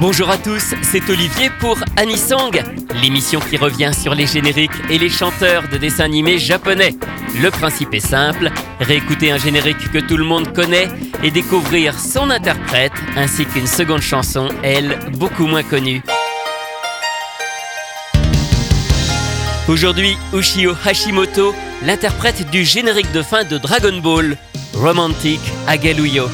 Bonjour à tous, c'est Olivier pour Anisong, l'émission qui revient sur les génériques et les chanteurs de dessins animés japonais. Le principe est simple, réécouter un générique que tout le monde connaît et découvrir son interprète ainsi qu'une seconde chanson, elle, beaucoup moins connue. Aujourd'hui, Ushio Hashimoto, l'interprète du générique de fin de Dragon Ball, Romantic Agaluyo.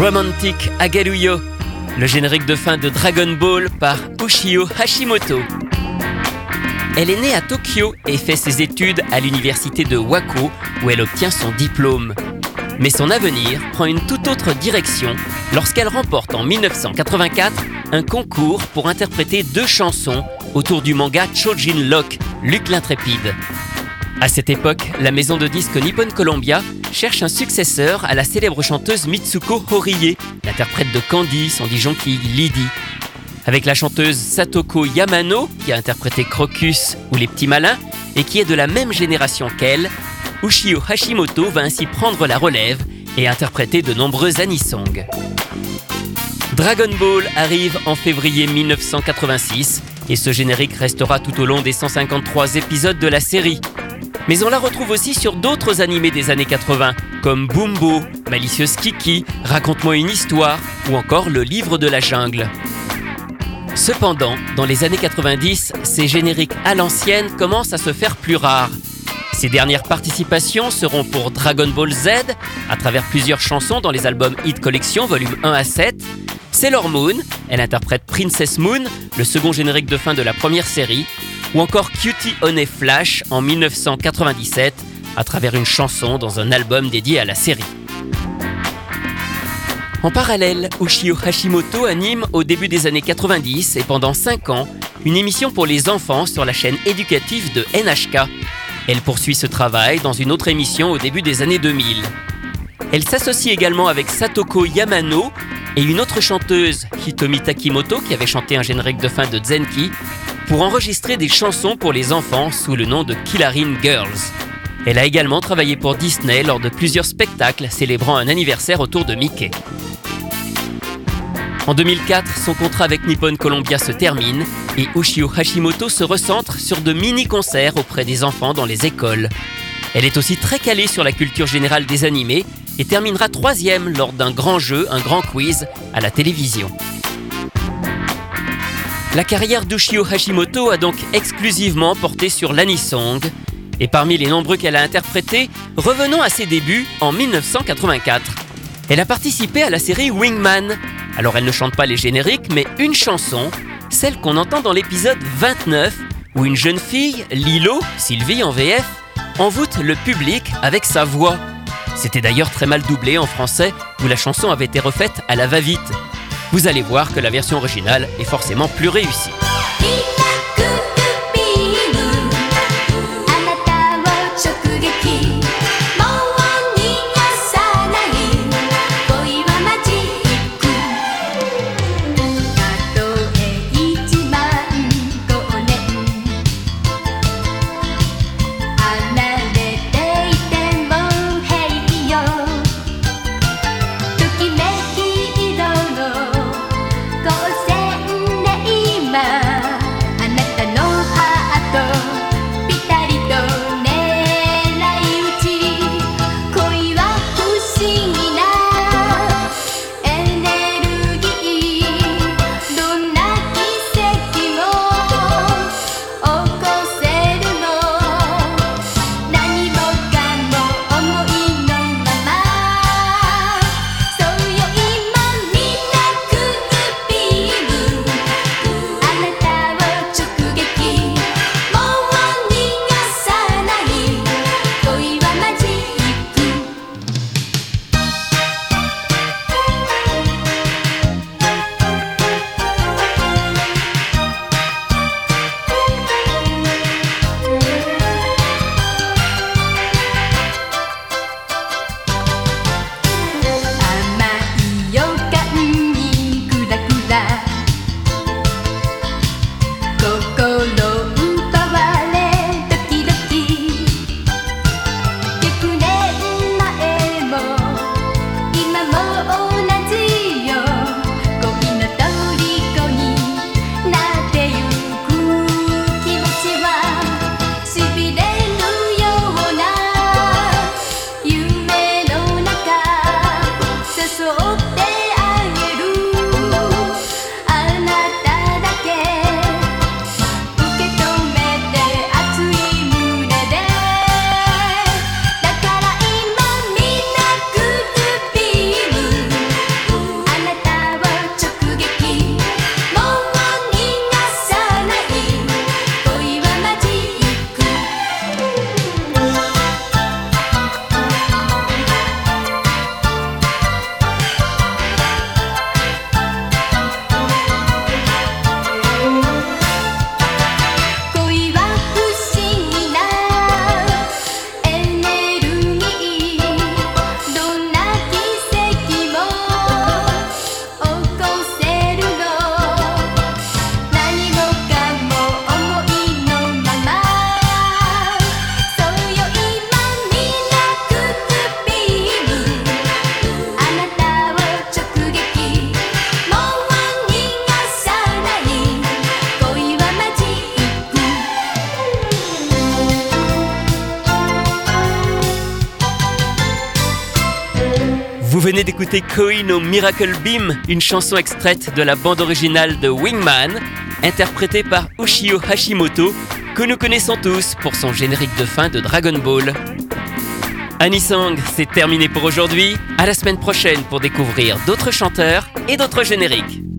Romantic Agaruyo, le générique de fin de Dragon Ball par Ushio Hashimoto. Elle est née à Tokyo et fait ses études à l'université de Wako où elle obtient son diplôme. Mais son avenir prend une toute autre direction lorsqu'elle remporte en 1984 un concours pour interpréter deux chansons autour du manga Chojin Lock, Luc l'intrépide. À cette époque, la maison de disques Nippon Columbia cherche un successeur à la célèbre chanteuse Mitsuko Horie, l'interprète de Candy, son disjonkey Lydie. Avec la chanteuse Satoko Yamano, qui a interprété Crocus ou Les Petits Malins, et qui est de la même génération qu'elle, Ushio Hashimoto va ainsi prendre la relève et interpréter de nombreux anisongs. Dragon Ball arrive en février 1986 et ce générique restera tout au long des 153 épisodes de la série. Mais on la retrouve aussi sur d'autres animés des années 80, comme Bumbo, Malicieuse Kiki, Raconte-moi une histoire ou encore Le livre de la jungle. Cependant, dans les années 90, ces génériques à l'ancienne commencent à se faire plus rares. Ses dernières participations seront pour Dragon Ball Z, à travers plusieurs chansons dans les albums Hit Collection, volume 1 à 7. Sailor Moon, elle interprète Princess Moon, le second générique de fin de la première série, ou encore Cutie Honey Flash en 1997, à travers une chanson dans un album dédié à la série. En parallèle, Ushio Hashimoto anime au début des années 90 et pendant 5 ans une émission pour les enfants sur la chaîne éducative de NHK. Elle poursuit ce travail dans une autre émission au début des années 2000. Elle s'associe également avec Satoko Yamano et une autre chanteuse, Hitomi Takimoto, qui avait chanté un générique de fin de Zenki, pour enregistrer des chansons pour les enfants sous le nom de Killarin Girls. Elle a également travaillé pour Disney lors de plusieurs spectacles célébrant un anniversaire autour de Mickey. En 2004, son contrat avec Nippon Columbia se termine et Ushio Hashimoto se recentre sur de mini-concerts auprès des enfants dans les écoles. Elle est aussi très calée sur la culture générale des animés et terminera troisième lors d'un grand jeu, un grand quiz à la télévision. La carrière d'Ushio Hashimoto a donc exclusivement porté sur l'anisong, et parmi les nombreux qu'elle a interprétés, revenons à ses débuts en 1984. Elle a participé à la série Wingman, alors elle ne chante pas les génériques, mais une chanson, celle qu'on entend dans l'épisode 29, où une jeune fille, Lilo, Sylvie en VF, envoûte le public avec sa voix. C'était d'ailleurs très mal doublé en français, où la chanson avait été refaite à la va-vite. Vous allez voir que la version originale est forcément plus réussie. Venez d'écouter Koin au Miracle Beam, une chanson extraite de la bande originale de Wingman, interprétée par Ushio Hashimoto, que nous connaissons tous pour son générique de fin de Dragon Ball. Anisong, c'est terminé pour aujourd'hui. À la semaine prochaine pour découvrir d'autres chanteurs et d'autres génériques.